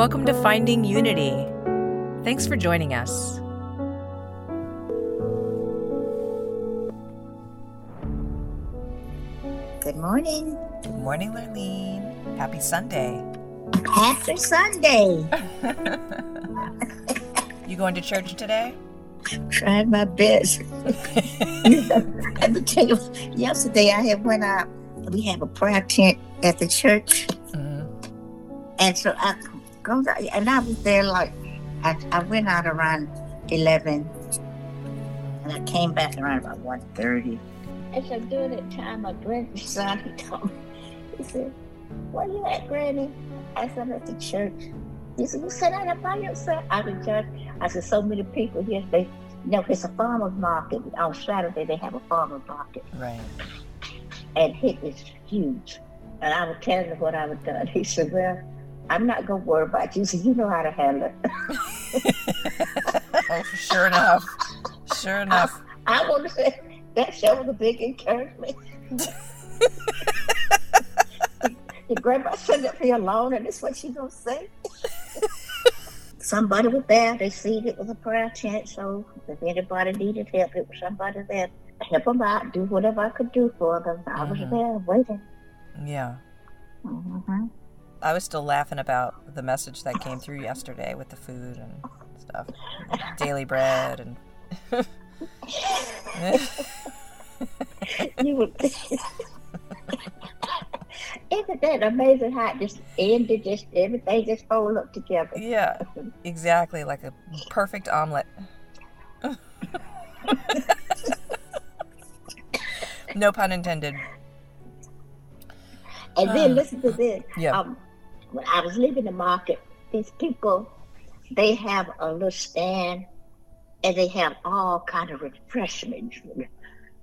Welcome to Finding Unity. Thanks for joining us. Good morning. Good morning, Lurlene. Happy Sunday. Happy Sunday. You going to church today? Trying my best. Let me tell you, yesterday I had went out. We have a prayer tent at the church, Mhm. and so I go there, and I was there like I, I went out around eleven, and I came back around about one thirty. And so during that time, my grandson he told me, he said, "Where you at, Granny?" I said, "I'm at the church." He said, "You sit out by yourself?" I was church. I said, "So many people here. They, you know, it's a farmers market on Saturday. They have a farmers market." Right. and it is huge. And I was telling him what I was done. He said, Well, I'm not gonna worry about you. Said, You know how to handle it. oh, sure enough. Sure enough. I want to say that show was a big encouragement. Your grandma sitting up here alone, and this what she gonna say. somebody was there. They see it was a prayer chant, so if anybody needed help, it was somebody there. Help them out, do whatever I could do for them. I was Mhm. there waiting. Yeah. hmm I was still laughing about the message that came through yesterday with the food and stuff. Daily bread and. you would. Isn't that amazing how it just ended? Just everything just folded up together. yeah, exactly. Like a perfect omelet. no pun intended. And then listen to this. Yeah. Um, when I was leaving the market, these people, they have a little stand, and they have all kind of refreshments.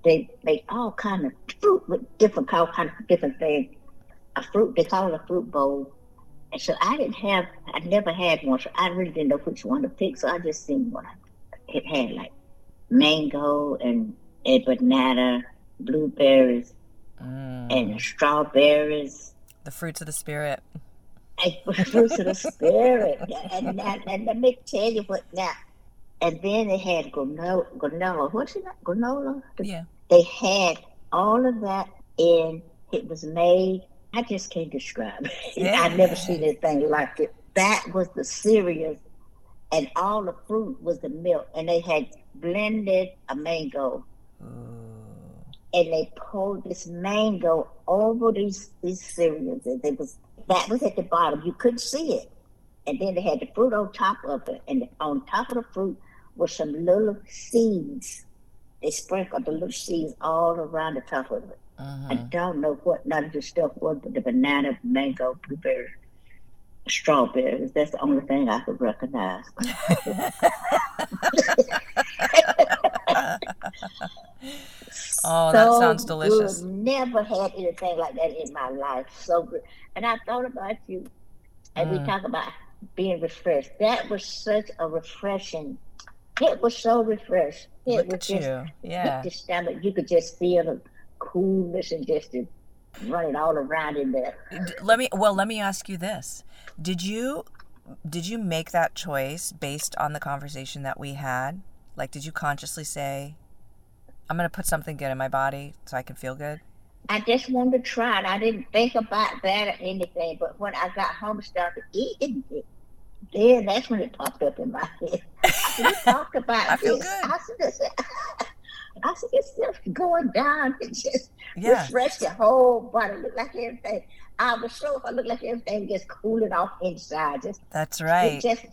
They make all kind of fruit with different all kind of different things. A fruit they call it a fruit bowl. And so I didn't have, I never had one, so I really didn't know which one to pick. So I just seen what it had, like mango and a banana, blueberries, Mm. and strawberries. The fruits of the spirit. And fruits of the spirit. And, and, and let me tell you what now. And then they had granola. granola. What's it? Granola? Yeah. They had all of that in. It was made. I just can't describe it. Yeah. I've never seen anything like it. That was the cereal, and all the fruit was the milk. And they had blended a mango, Ooh. And they pulled this mango over these these cereals. And they was that was at the bottom. You couldn't see it. And then they had the fruit on top of it, and on top of the fruit was some little seeds. They sprinkled the little seeds all around the top of it. I Mhm. don't know what none of the stuff was, but the banana, mango, blueberry, strawberries. That's the only thing I could recognize. Oh, that sounds So delicious. Good. Never had anything like that in my life. So good. And I thought about you, and we Mm. talk about being refreshed. That was such a refreshing. It was so refreshed. It Look was just you. Yeah. the stomach. You could just feel the coolness and just the running all around in there. Let me well, let me ask you this. Did you did you make that choice based on the conversation that we had? Like did you consciously say I'm going to put something good in my body so I can feel good? I just wanted to try it. I didn't think about that or anything. But when I got home and started eating it, then that's when it popped up in my head. "You talked about I feel this. good. I said, I said, it's just going down. It just Yeah. refresh your whole body. Look like everything. I was sure I look like everything just cooling off inside. Just That's it right. just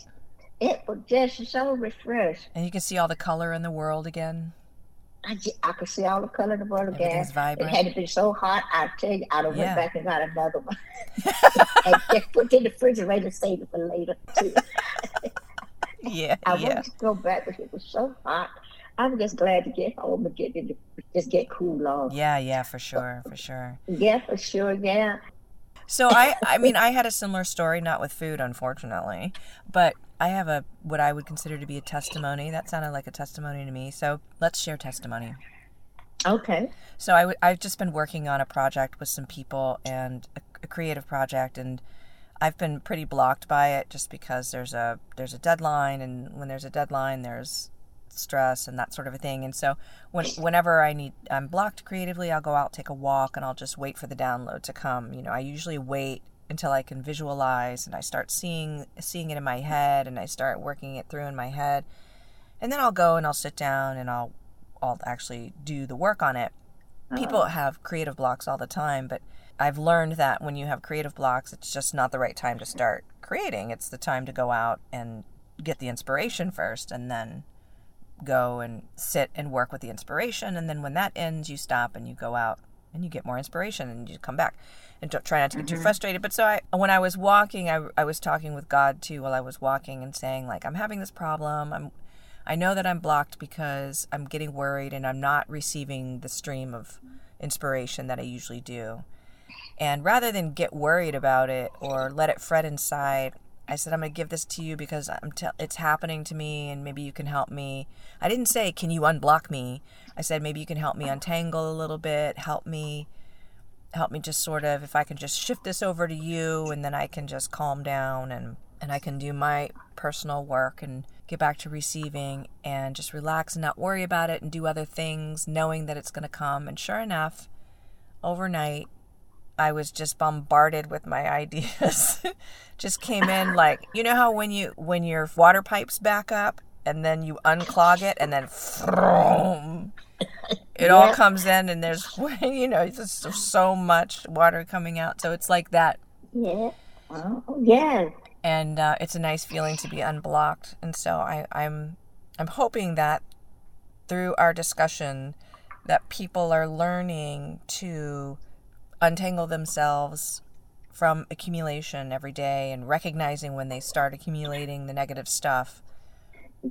it was just so refreshed. And you can see all the color in the world again. I, just, I could see all the color in the world again. Everything's It vibrant. had been so hot, I tell you, I'd have Yeah. went back and got another one. and just put it in the refrigerator and save it for later. Too. Yeah, I yeah. wanted to go back, but it was so hot. I'm just glad to get home and get it, just get cool off. Yeah, yeah, for sure, for sure. Yeah, for sure. Yeah. So I I mean I had a similar story not with food unfortunately, but I have a what I would consider to be a testimony. That sounded like a testimony to me. So let's share testimony. Okay. So I w- I've just been working on a project with some people and a, a creative project, and I've been pretty blocked by it just because there's a there's a deadline and when there's a deadline there's stress and that sort of a thing. And so when whenever I need I'm blocked creatively, I'll go out, take a walk and I'll just wait for the download to come. You know, I usually wait until I can visualize and I start seeing seeing it in my head and I start working it through in my head. And then I'll go and I'll sit down and I'll I'll actually do the work on it. People Uh-huh. have creative blocks all the time, but I've learned that when you have creative blocks, it's just not the right time to start creating. It's the time to go out and get the inspiration first and then go and sit and work with the inspiration. And then when that ends, you stop and you go out and you get more inspiration and you come back and don't try not to get too mm-hmm. frustrated. But so I, when I was walking, I, I was talking with God too while I was walking and saying like, I'm having this problem. I'm, I know that I'm blocked because I'm getting worried and I'm not receiving the stream of inspiration that I usually do. And rather than get worried about it or let it fret inside, I said, I'm going to give this to you because it's happening to me and maybe you can help me. I didn't say, Can you unblock me? I said, Maybe you can help me untangle a little bit, help me. Help me just sort of, if I can just shift this over to you and then I can just calm down and, and I can do my personal work and get back to receiving and just relax and not worry about it and do other things knowing that it's going to come. And sure enough, overnight, I was just bombarded with my ideas. just came in like you know how when you when your water pipes back up and then you unclog it and then vroom, it all comes in and there's you know there's just so much water coming out. So it's like that Yeah. Oh, yes. and uh, it's a nice feeling to be unblocked. And so I, I'm I'm hoping that through our discussion that people are learning to untangle themselves from accumulation every day and recognizing when they start accumulating the negative stuff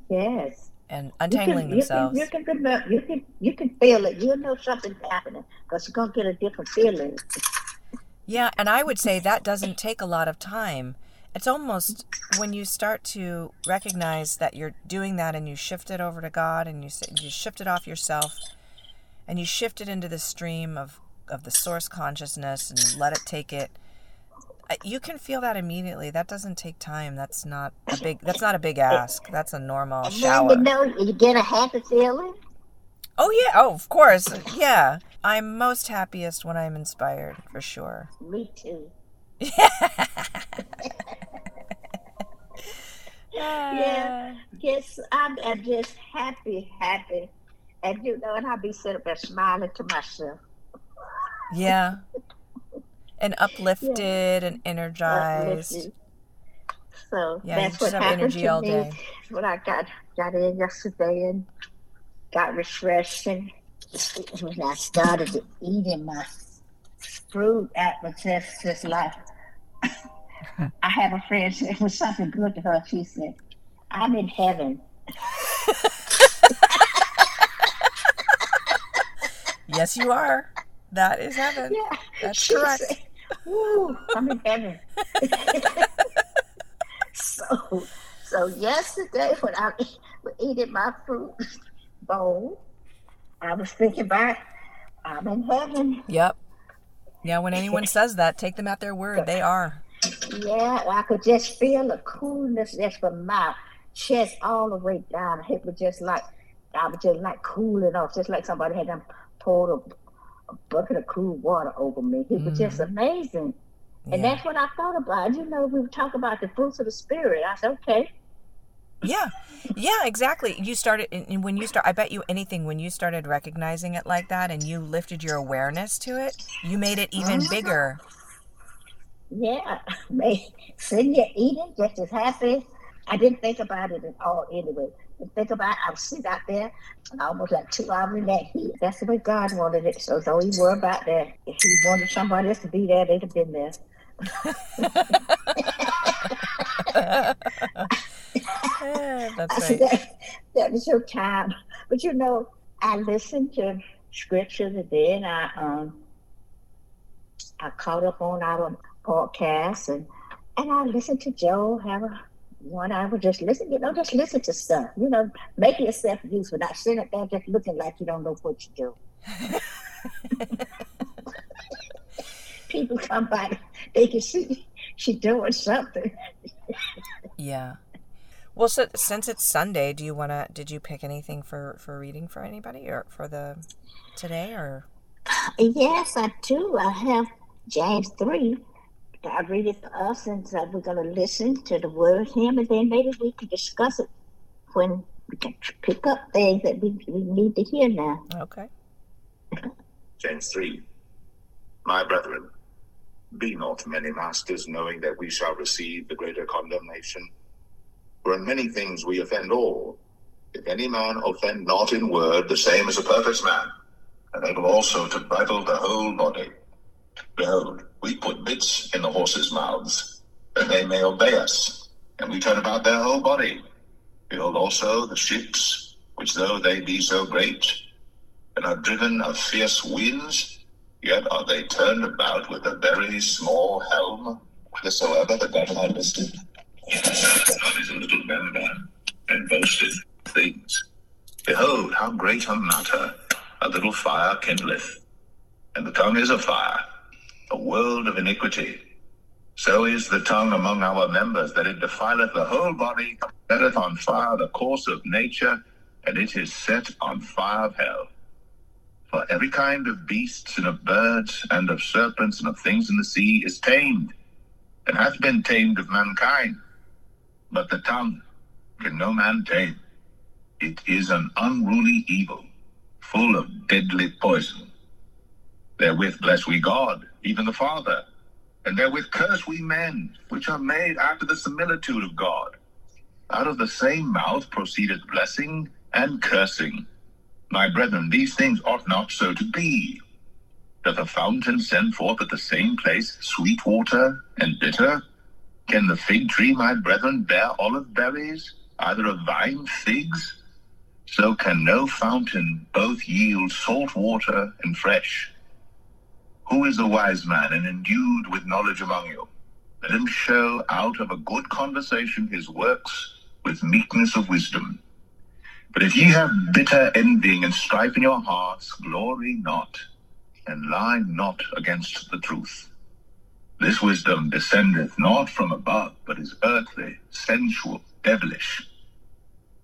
Yes. and You untangling can, you themselves. can, you can remember, you can, you can feel it. You'll know something's happening because you're gonna get a different feeling. Yeah, and I would say that doesn't take a lot of time. It's almost when you start to recognize that you're doing that and you shift it over to God and you you shift it off yourself and you shift it into the stream of, of the source consciousness and let it take it. You can feel that immediately. That doesn't take time. That's not a big. That's not a big ask. That's a normal And shower. you know you get a happy feeling. Oh yeah. Oh, of course. Yeah. I'm most happiest when I'm inspired, for sure. Me too. Yeah. yeah Yes, I'm, I'm just happy, happy. And you know, and I'll be sitting there smiling to myself. Yeah. And uplifted and energized. uplifted. So Yeah, you that's just what have happened energy to all me. day. When I got got in yesterday and got refreshed, and when I started eating my fruit, just just like. I have a friend. It was something good to her. She said, "I'm in heaven." Yes, you are. That is heaven. Yeah, That's she correct. said, Woo, I'm in heaven. so, so yesterday when I was eating my fruit bowl, I was thinking about I'm in heaven. Yep. Yeah, when anyone says that, take them at their word. They are. Yeah, I could just feel the coolness just from my chest all the way down. It was just like I was just like cooling off, just like somebody had done poured a, a bucket of cool water over me. It was just amazing. And that's what I thought about. You know, we were talking about the fruits of the spirit. I said, okay, Yeah. Yeah, exactly. You started and when you start I bet you anything when you started recognizing it like that and you lifted your awareness to it, you made it even Uh-huh. bigger. yeah, sitting here eating just as happy. I didn't think about it at all anyway. Didn't think about it. I was sitting out there almost like two hours in that heat. That's the way God wanted it. So don't even worry about that. If He wanted somebody else to be there, they'd have been there. Yeah, that's right. that, that was your time. But you know, I listened to scripture today and I um I caught up on our podcast and and I listened to Joe have a one hour just listen, you know, just listen to stuff. You know, make yourself useful, not sitting up there just looking like you don't know what you do. People come by, they can see She's doing something. Yeah. Well, so, since it's Sunday, do you want to? Did you pick anything for for reading for anybody or for the today or? Yes, I do. I have James 3. I read it to us, and so we're going to listen to the word him, and then maybe we can discuss it when we can pick up things that we, we need to hear now. Okay. James 3. My brethren, be not many masters, knowing that we shall receive the greater condemnation. For in many things we offend all. If any man offend not in word, the same is a perfect man, and able also to bridle the whole body. Behold, we put bits in the horses' mouths, that they may obey us, and we turn about their whole body. Behold also the ships, which though they be so great, and are driven of fierce winds, yet are they turned about with a very small helm, whithersoever the governor listeth. God is a little member, and boasteth things. Behold, how great a matter a little fire kindleth. And the tongue is a fire, a world of iniquity. So is the tongue among our members, that it defileth the whole body, setteth on fire the course of nature, and it is set on fire of hell. For every kind of beasts and of birds and of serpents and of things in the sea is tamed, and hath been tamed of mankind. But the tongue can no man tame. It is an unruly evil, full of deadly poison. Therewith bless we God, even the Father, and therewith curse we men, which are made after the similitude of God. Out of the same mouth proceedeth blessing and cursing. My brethren, these things ought not so to be. Doth a fountain send forth at the same place sweet water and bitter? Can the fig tree, my brethren, bear olive berries, either of vine figs? So can no fountain both yield salt water and fresh. Who is a wise man and endued with knowledge among you? Let him show out of a good conversation his works with meekness of wisdom. But if ye have bitter envying and strife in your hearts, glory not, and lie not against the truth. This wisdom descendeth not from above, but is earthly, sensual, devilish.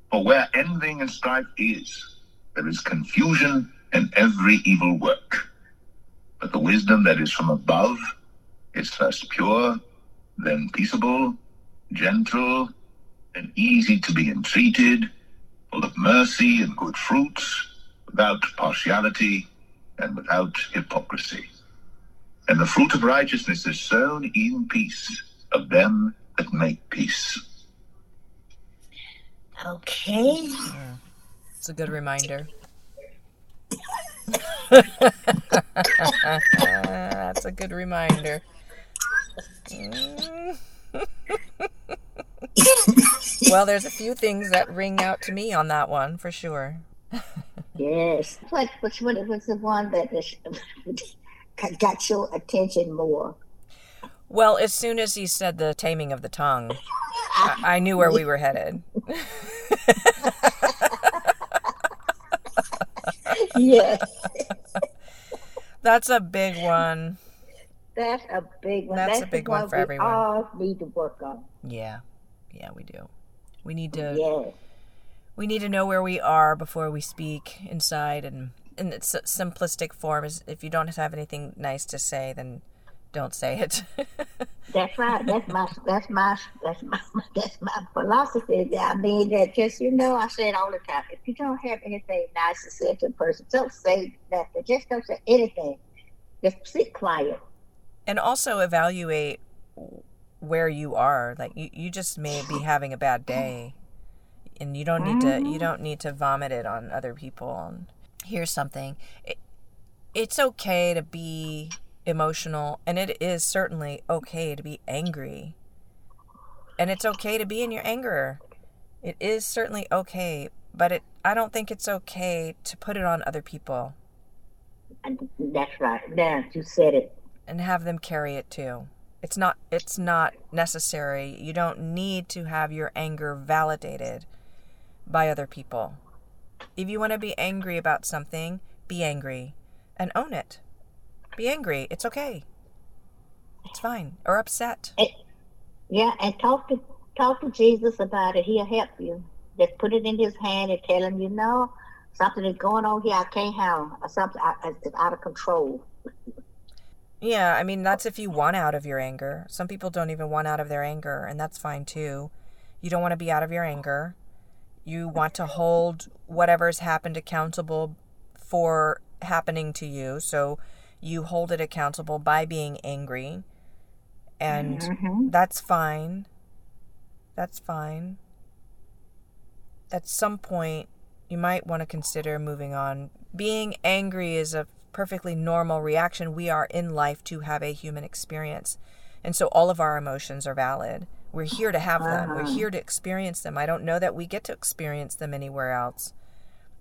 For where envying and strife is, there is confusion and every evil work. But the wisdom that is from above is first pure, then peaceable, gentle, and easy to be entreated, full of mercy and good fruits, without partiality and without hypocrisy. And the fruit of righteousness is sown in peace of them that make peace. Okay. It's a good reminder. That's a good reminder. Mm. well, there's a few things that ring out to me on that one for sure. Yes. What which one was the one that is, got your attention more? Well, as soon as he said the taming of the tongue, I, I knew where we were headed. yes. That's a big one. That's a big one. That's a big one for we everyone. all need to work on. Yeah. Yeah, we do. We need to Yes. we need to know where we are before we speak inside and in its simplistic form is if you don't have anything nice to say then don't say it. That's right. That's my that's my that's my that's my philosophy. I mean that just you know I say it all the time. If you don't have anything nice to say to a person, don't say nothing. Just don't say anything. Just sit quiet. and also evaluate where you are. Like you, you just may be having a bad day and you don't need to you mm-hmm. don't need to vomit it on other people. And here's something. It, it's okay to be emotional and it is certainly okay to be angry. And it's okay to be in your anger. It is certainly okay, but it I don't think it's okay to put it on other people And that's right. Now you said it. and have them carry it too. It's not it's not necessary. You don't need to have your anger validated by other people. If you want to be angry about something, be angry and own it. Be angry. It's okay. It's fine. Or upset. And, yeah, and talk to talk to Jesus about it. He'll help you. Just put it in his hand and tell him, you know, something is going on here I can't handle, or something is out of control. Yeah, I mean, that's if you want out of your anger. Some people don't even want out of their anger, and that's fine too. You don't want to be out of your anger. You want to hold whatever's happened accountable for happening to you. So you hold it accountable by being angry. And Mhm. that's fine. That's fine. At some point, you might want to consider moving on. Being angry is a perfectly normal reaction. We are in life to have a human experience. And so all of our emotions are valid. We're here to have them, we're Uh-huh. here to experience them. I don't know that we get to experience them anywhere else.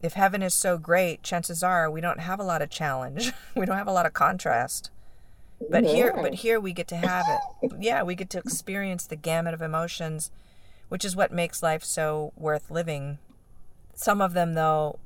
If heaven is so great, chances are we don't have a lot of challenge. we don't have a lot of contrast. But here but here we get to have it. Yeah, we get to experience the gamut of emotions, which is what makes life so worth living. Some of them though,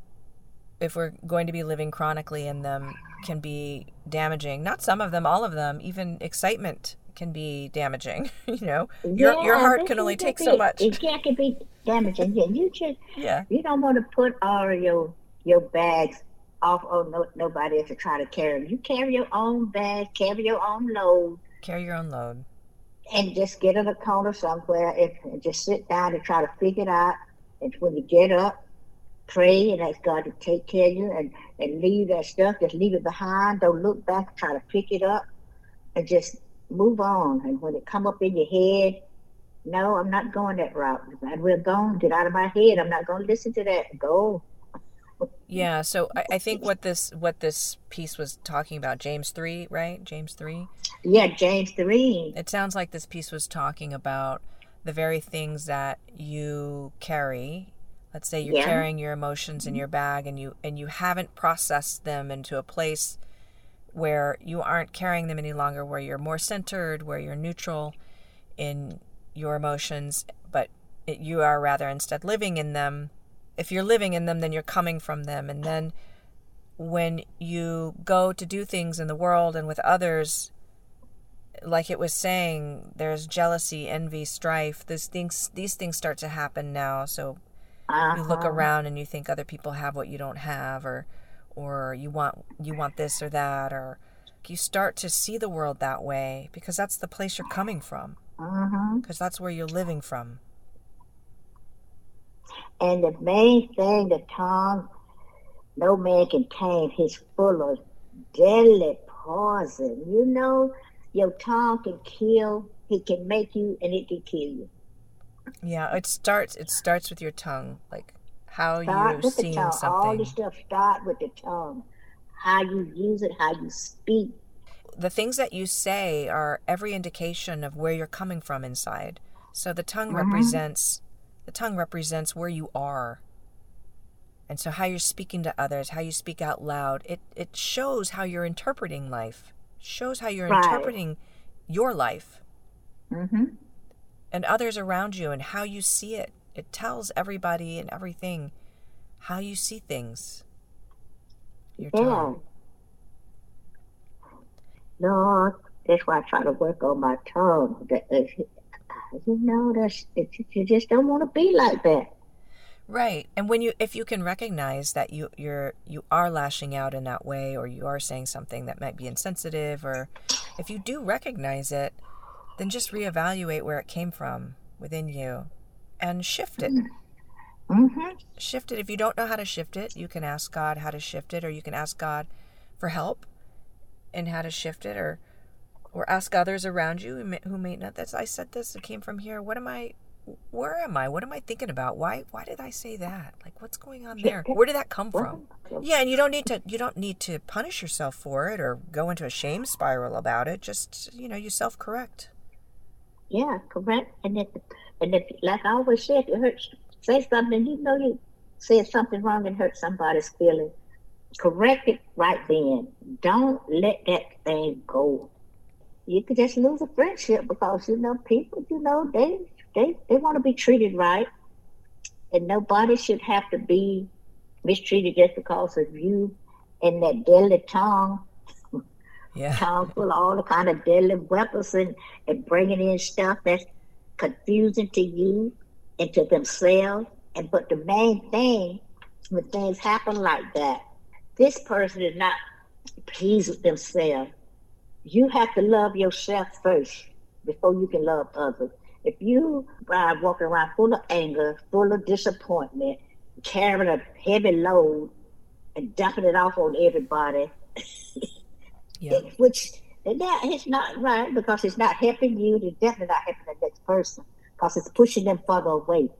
if we're going to be living chronically in them, can be damaging. Not some of them, all of them. Even excitement can be damaging. you know, your your heart can only take be- so much. It can, can be damaging. Yeah, you just Yeah. you don't want to put all your your bags off on no, nobody else to try to carry them. You carry your own bag, carry your own load, Carry your own load. and just get in a corner somewhere and, and just sit down and try to figure it out. And when you get up, pray and ask God to take care of you and, and leave that stuff. Just leave it behind. Don't look back. Try to pick it up and just move on. And when it come up in your head, no, I'm not going that route. And we're gone. Get out of my head. I'm not going to listen to that. Go. Yeah, so I, I think what this what this piece was talking about, James three, right? James three. Yeah, James 3. It sounds like this piece was talking about the very things that you carry. Let's say you're Yeah. carrying your emotions in your bag and you and you haven't processed them into a place where you aren't carrying them any longer where you're more centered, where you're neutral in your emotions, but it, you are rather instead living in them. If you're living in them, then you're coming from them and then when you go to do things in the world and with others, like it was saying, there's jealousy, envy, strife. These things, these things start to happen now. So you look Uh-huh. around and you think other people have what you don't have, or, or you want you want this or that, or you start to see the world that way because that's the place you're coming from, Uh-huh. because that's where you're living from. And the main thing, the tongue, no man can tame. He's full of deadly poison. You know, your tongue can kill. he can make you, and it can kill you. Yeah, it starts. It starts with your tongue, like how Start you're with the seeing tongue. All something. this stuff start with the tongue. How you use it, how you speak. the things that you say are every indication of where you're coming from inside. So the tongue represents the tongue represents where you are. And so how you're speaking to others, how you speak out loud, it it shows how you're interpreting life. Shows how you're Right. interpreting your life Mm-hmm. and others around you and how you see it. It tells everybody and everything how you see things. Your Yeah. tongue. Lord, that's why I try to work on my tongue. You know, that's you just don't want to be like that. Right. And when you if you can recognize that you you're you are lashing out in that way or you are saying something that might be insensitive or if you do recognize it, then just reevaluate where it came from within you and shift it. Mm-hmm. Shift it. If you don't know how to shift it, you can ask God how to shift it or you can ask God for help in how to shift it or or ask others around you who may, who may not that's I said this it came from here. What am I where am I? What am I thinking about? Why why did I say that? Like what's going on there? Where did that come from? Yeah, and you don't need to you don't need to punish yourself for it or go into a shame spiral about it. Just, you know, you self-correct. Yeah, correct. And if, and if, like I always said, if it hurts. Say something, you know, you said something wrong and hurt somebody's feeling. Correct it right then. Don't let that thing go. You could just lose a friendship because you know people. You know they they they want to be treated right, and nobody should have to be mistreated just because of you and that deadly tongue. Yeah. Town full of all the kind of deadly weapons and, and bringing in stuff that's confusing to you and to themselves. And but the main thing, when things happen like that, this person is not pleased with themselves. You have to love yourself first before you can love others. If you are walking around full of anger, full of disappointment, carrying a heavy load and dumping it off on everybody, Yeah. which and that is not right because it's not helping you. It's definitely not helping the next person because it's pushing them further away.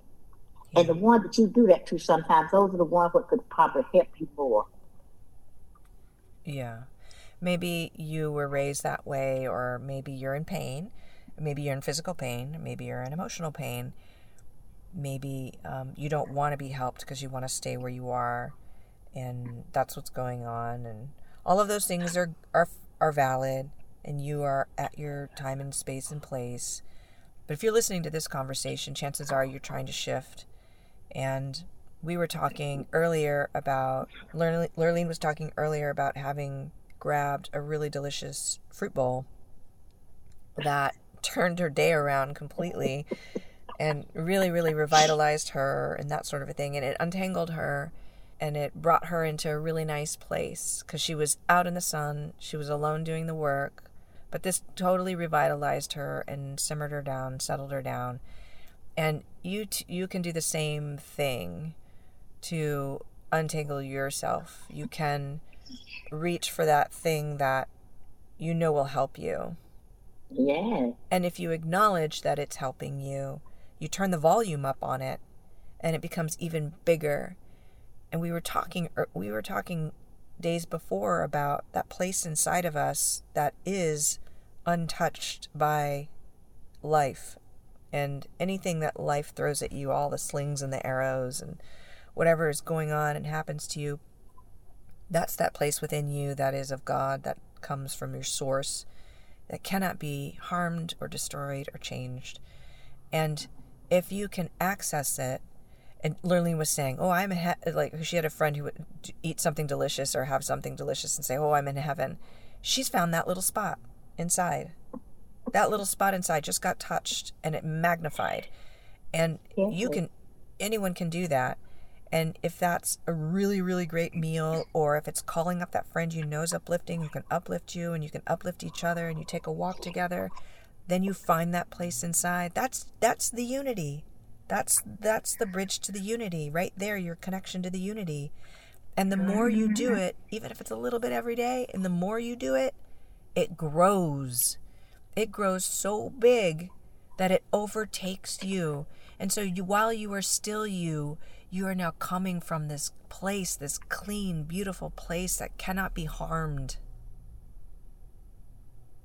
And the one that you do that to sometimes, those are the ones that could probably help you more. Yeah. Maybe you were raised that way, or maybe you're in pain. Maybe you're in physical pain. Maybe you're in emotional pain. Maybe um, you don't want to be helped because you want to stay where you are, and that's what's going on. And all of those things are are are valid, and you are at your time and space and place. But if you're listening to this conversation, chances are you're trying to shift. And we were talking earlier about Lurlene was talking earlier about having grabbed a really delicious fruit bowl that turned her day around completely and really really revitalized her and that sort of a thing and it untangled her and it brought her into a really nice place because she was out in the sun she was alone doing the work but this totally revitalized her and simmered her down settled her down and you t- you can do the same thing to untangle yourself. You can reach for that thing that you know will help you. Yeah. And if you acknowledge that it's helping you, you turn the volume up on it and it becomes even bigger. And we were talking er, we were talking days before about that place inside of us that is untouched by life and anything that life throws at you, all the slings and the arrows and whatever is going on and happens to you, that's that place within you that is of God, that comes from your source, that cannot be harmed or destroyed or changed. And if you can access it, and Lurlene was saying, "Oh, I'm a he-, like she had a friend who would eat something delicious or have something delicious and say, "Oh, I'm in heaven." She's found that little spot inside. That little spot inside just got touched and it magnified. And you can anyone can do that. And if that's a really, really great meal, or if it's calling up that friend you know is uplifting, who can uplift you and you can uplift each other and you take a walk together, then you find that place inside. That's that's the unity. That's that's the bridge to the unity. Right there, your connection to the unity. And the more you do mm-hmm. it, even if it's a little bit every day, and the more you do it, it grows. It grows so big that it overtakes you. And so you while you are still you, you are now coming from this place, this clean, beautiful place that cannot be harmed.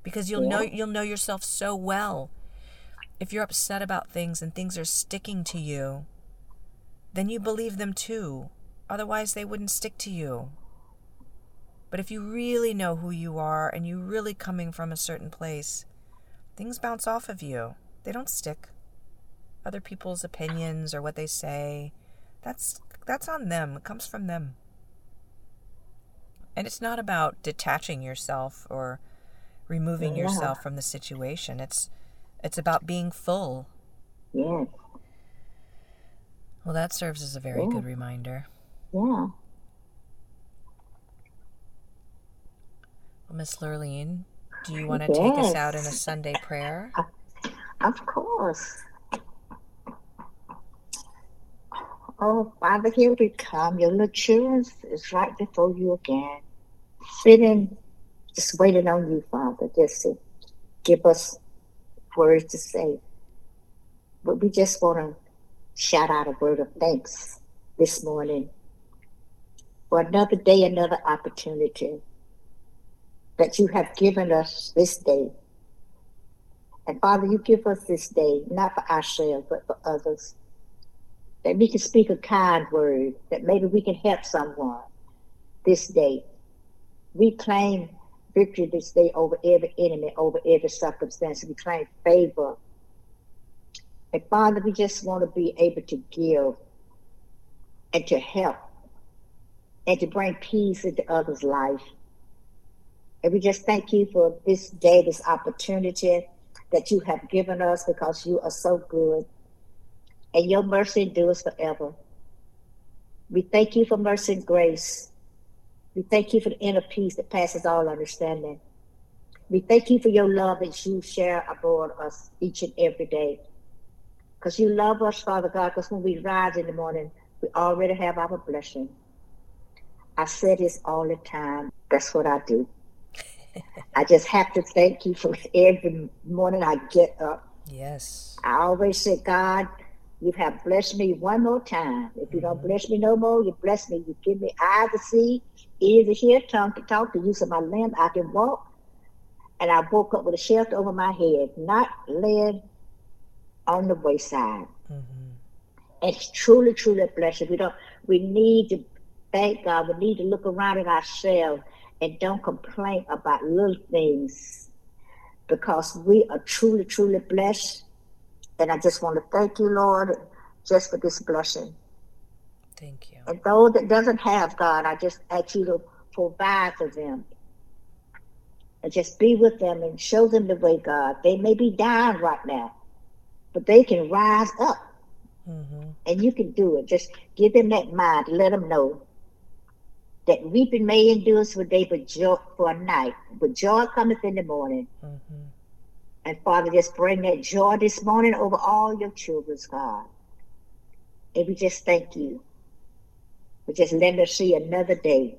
Because you'll know you'll know yourself so well. If you're upset about things and things are sticking to you, then you believe them too. Otherwise they wouldn't stick to you. But if you really know who you are and you're really coming from a certain place, things bounce off of you. They don't stick. Other people's opinions or what they say, that's that's on them. It comes from them. And it's not about detaching yourself or removing Yeah. yourself from the situation. It's it's about being full. Yes. Well, that serves as a very Yeah. good reminder. Yeah. Well, Miss Lurlene, do you want to take us out in a Sunday prayer? Of course. Oh, Father, here we come. Your little children is right before you again. Sitting, just waiting on you, Father, just to give us words to say. But we just want to shout out a word of thanks this morning for another day, another opportunity that you have given us this day. And Father, you give us this day, not for ourselves, but for others. That we can speak a kind word, that maybe we can help someone this day. We claim victory this day over every enemy, over every circumstance. We claim favor. And Father, we just want to be able to give and to help and to bring peace into others' life. And we just thank you for this day, this opportunity that you have given us because you are so good. And your mercy endures forever. We thank you for mercy and grace. We thank you for the inner peace that passes all understanding. We thank you for your love that you share aboard us each and every day. Because you love us, Father God, because when we rise in the morning, we already have our blessing. I say this all the time. That's what I do. I just have to thank you for every morning I get up. Yes. I always say, God, you have blessed me one more time. If you don't bless me no more, you bless me. You give me eyes to see, ears to hear, tongue to talk, the use of my limb, I can walk. And I woke up with a shelter over my head, not laying on the wayside. Mm-hmm. It's truly, truly a blessing. We don't we need to thank God. We need to look around at ourselves and don't complain about little things because we are truly, truly blessed. And I just want to thank you, Lord, just for this blessing. Thank you. And those that doesn't have God, I just ask you to provide for them. And just be with them and show them the way, God. They may be dying right now, but they can rise up. Mm-hmm. And you can do it. Just give them that mind. Let them know that weeping may endure for a day, but joy for a night. But joy cometh in the morning. Mm-hmm. And Father, just bring that joy this morning over all your children's God. And we just thank you for just letting us see another day.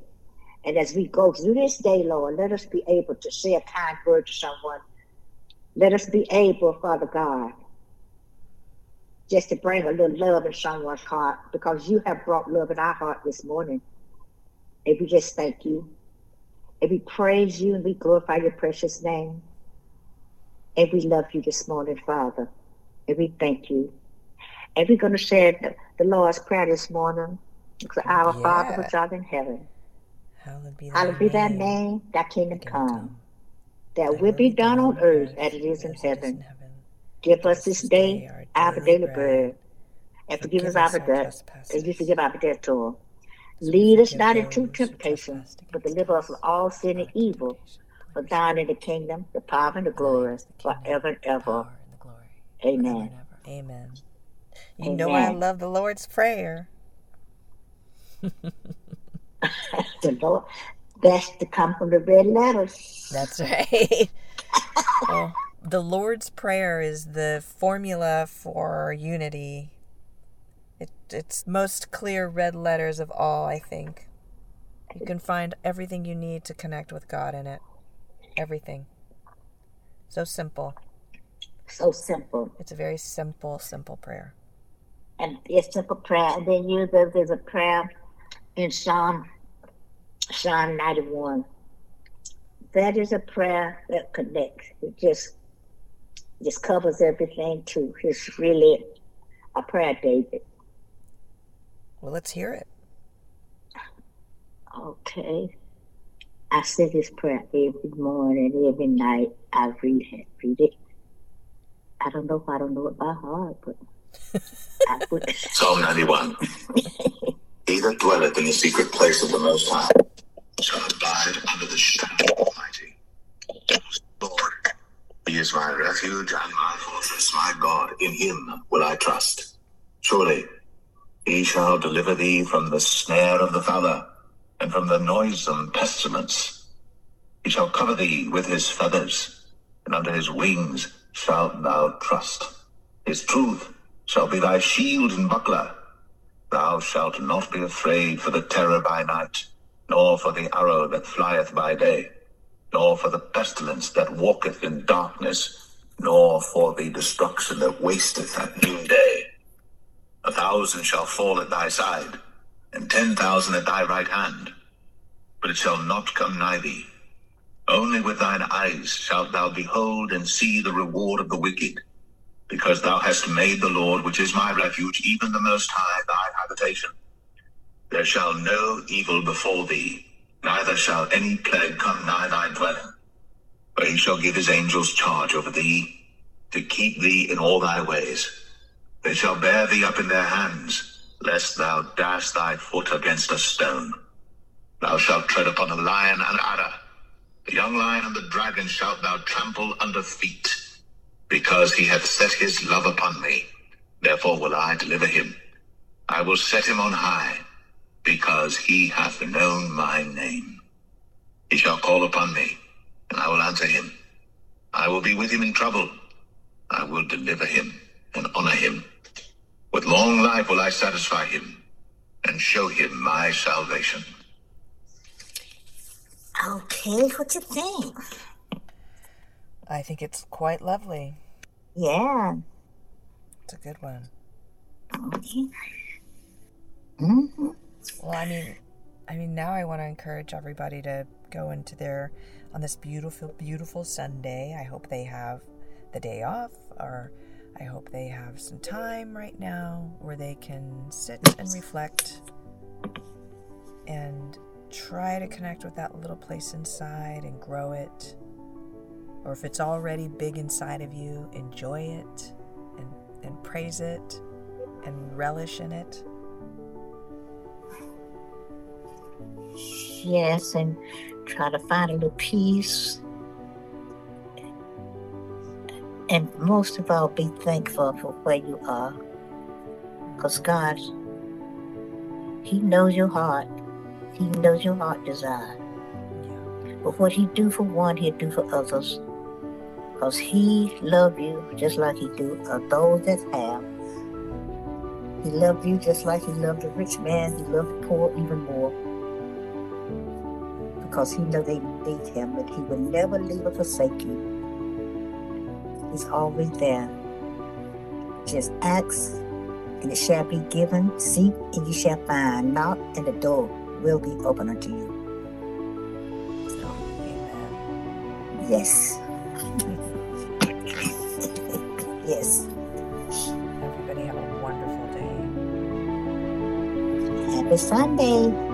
And as we go through this day, Lord, let us be able to say a kind word to someone. Let us be able, Father God, just to bring a little love in someone's heart because you have brought love in our heart this morning. And we just thank you. And we praise you and we glorify your precious name. And we love you this morning, Father. And we thank you. And we're going to share the, the Lord's Prayer this morning. Our Yeah. Father which art in heaven, Hallowed be thy hallowed be thy name. name, thy kingdom Thy come. come. Thy will be done on earth as it is in heaven. Give us this day our daily bread. And forgive us our debts, as we forgive our debtors. Lead us not into temptation, but deliver us from all sin and evil. For thine is the kingdom, the power, and the glory, forever and ever. Amen. Amen. You know I love the Lord's Prayer. The Lord, that's to come from the red letters. That's right. well, the Lord's Prayer is the formula for unity. It, it's most clear red letters of all, I think. You can find everything you need to connect with God in it. Everything. So simple. So simple. It's a very simple, simple prayer. And it's simple prayer. And then you there's, there's a prayer in Psalm Psalm 91. That is a prayer that connects. It just just covers everything too. It's really a prayer, David. Well, let's hear it. Okay. I say this prayer every morning, every night. I read it, read it. I don't know if I don't know it by heart, but I would. Psalm 91. he that dwelleth in the secret place of the Most High shall abide under the shadow of the Almighty. Lord, he is my refuge and my fortress, my God. In him will I trust. Surely he shall deliver thee from the snare of the fowler and from the noisome pestilence. He shall cover thee with his feathers, and under his wings shalt thou trust. His truth shall be thy shield and buckler. Thou shalt not be afraid for the terror by night, nor for the arrow that flieth by day, nor for the pestilence that walketh in darkness, nor for the destruction that wasteth at noonday. A thousand shall fall at thy side, and ten thousand at thy right hand, but it shall not come nigh thee. Only with thine eyes shalt thou behold and see the reward of the wicked because thou hast made the Lord, which is my refuge, even the Most High, thy habitation. There shall no evil befall thee, neither shall any plague come nigh thy dwelling. For he shall give his angels charge over thee, to keep thee in all thy ways. They shall bear thee up in their hands, lest thou dash thy foot against a stone. Thou shalt tread upon a lion and adder. The young lion and the dragon shalt thou trample under feet, because he hath set his love upon me. Therefore will I deliver him. I will set him on high, because he hath known my name. He shall call upon me, and I will answer him. I will be with him in trouble. I will deliver him and honor him. With long life will I satisfy him and show him my salvation. Okay, what you think? I think it's quite lovely. Yeah. It's a good one. Okay. hmm Well, I mean, I mean, now I want to encourage everybody to go into their on this beautiful, beautiful Sunday. I hope they have the day off, or I hope they have some time right now where they can sit and reflect and try to connect with that little place inside and grow it. Or if it's already big inside of you, enjoy it and, and praise it and relish in it. Yes, and try to find a little peace. And most of all, be thankful for where you are. Because God, He knows your heart. He knows your heart desire. But what He do for one, He'll do for others. Because He love you just like He do of those that have. He loved you just like He loved the rich man. He loved the poor even more because he know they need him, but he will never leave or forsake you. He's always there. Just ask, and it shall be given. Seek, and you shall find. Knock, and the door will be open unto you. Amen. Yes. yes. Everybody have a wonderful day. Happy Sunday.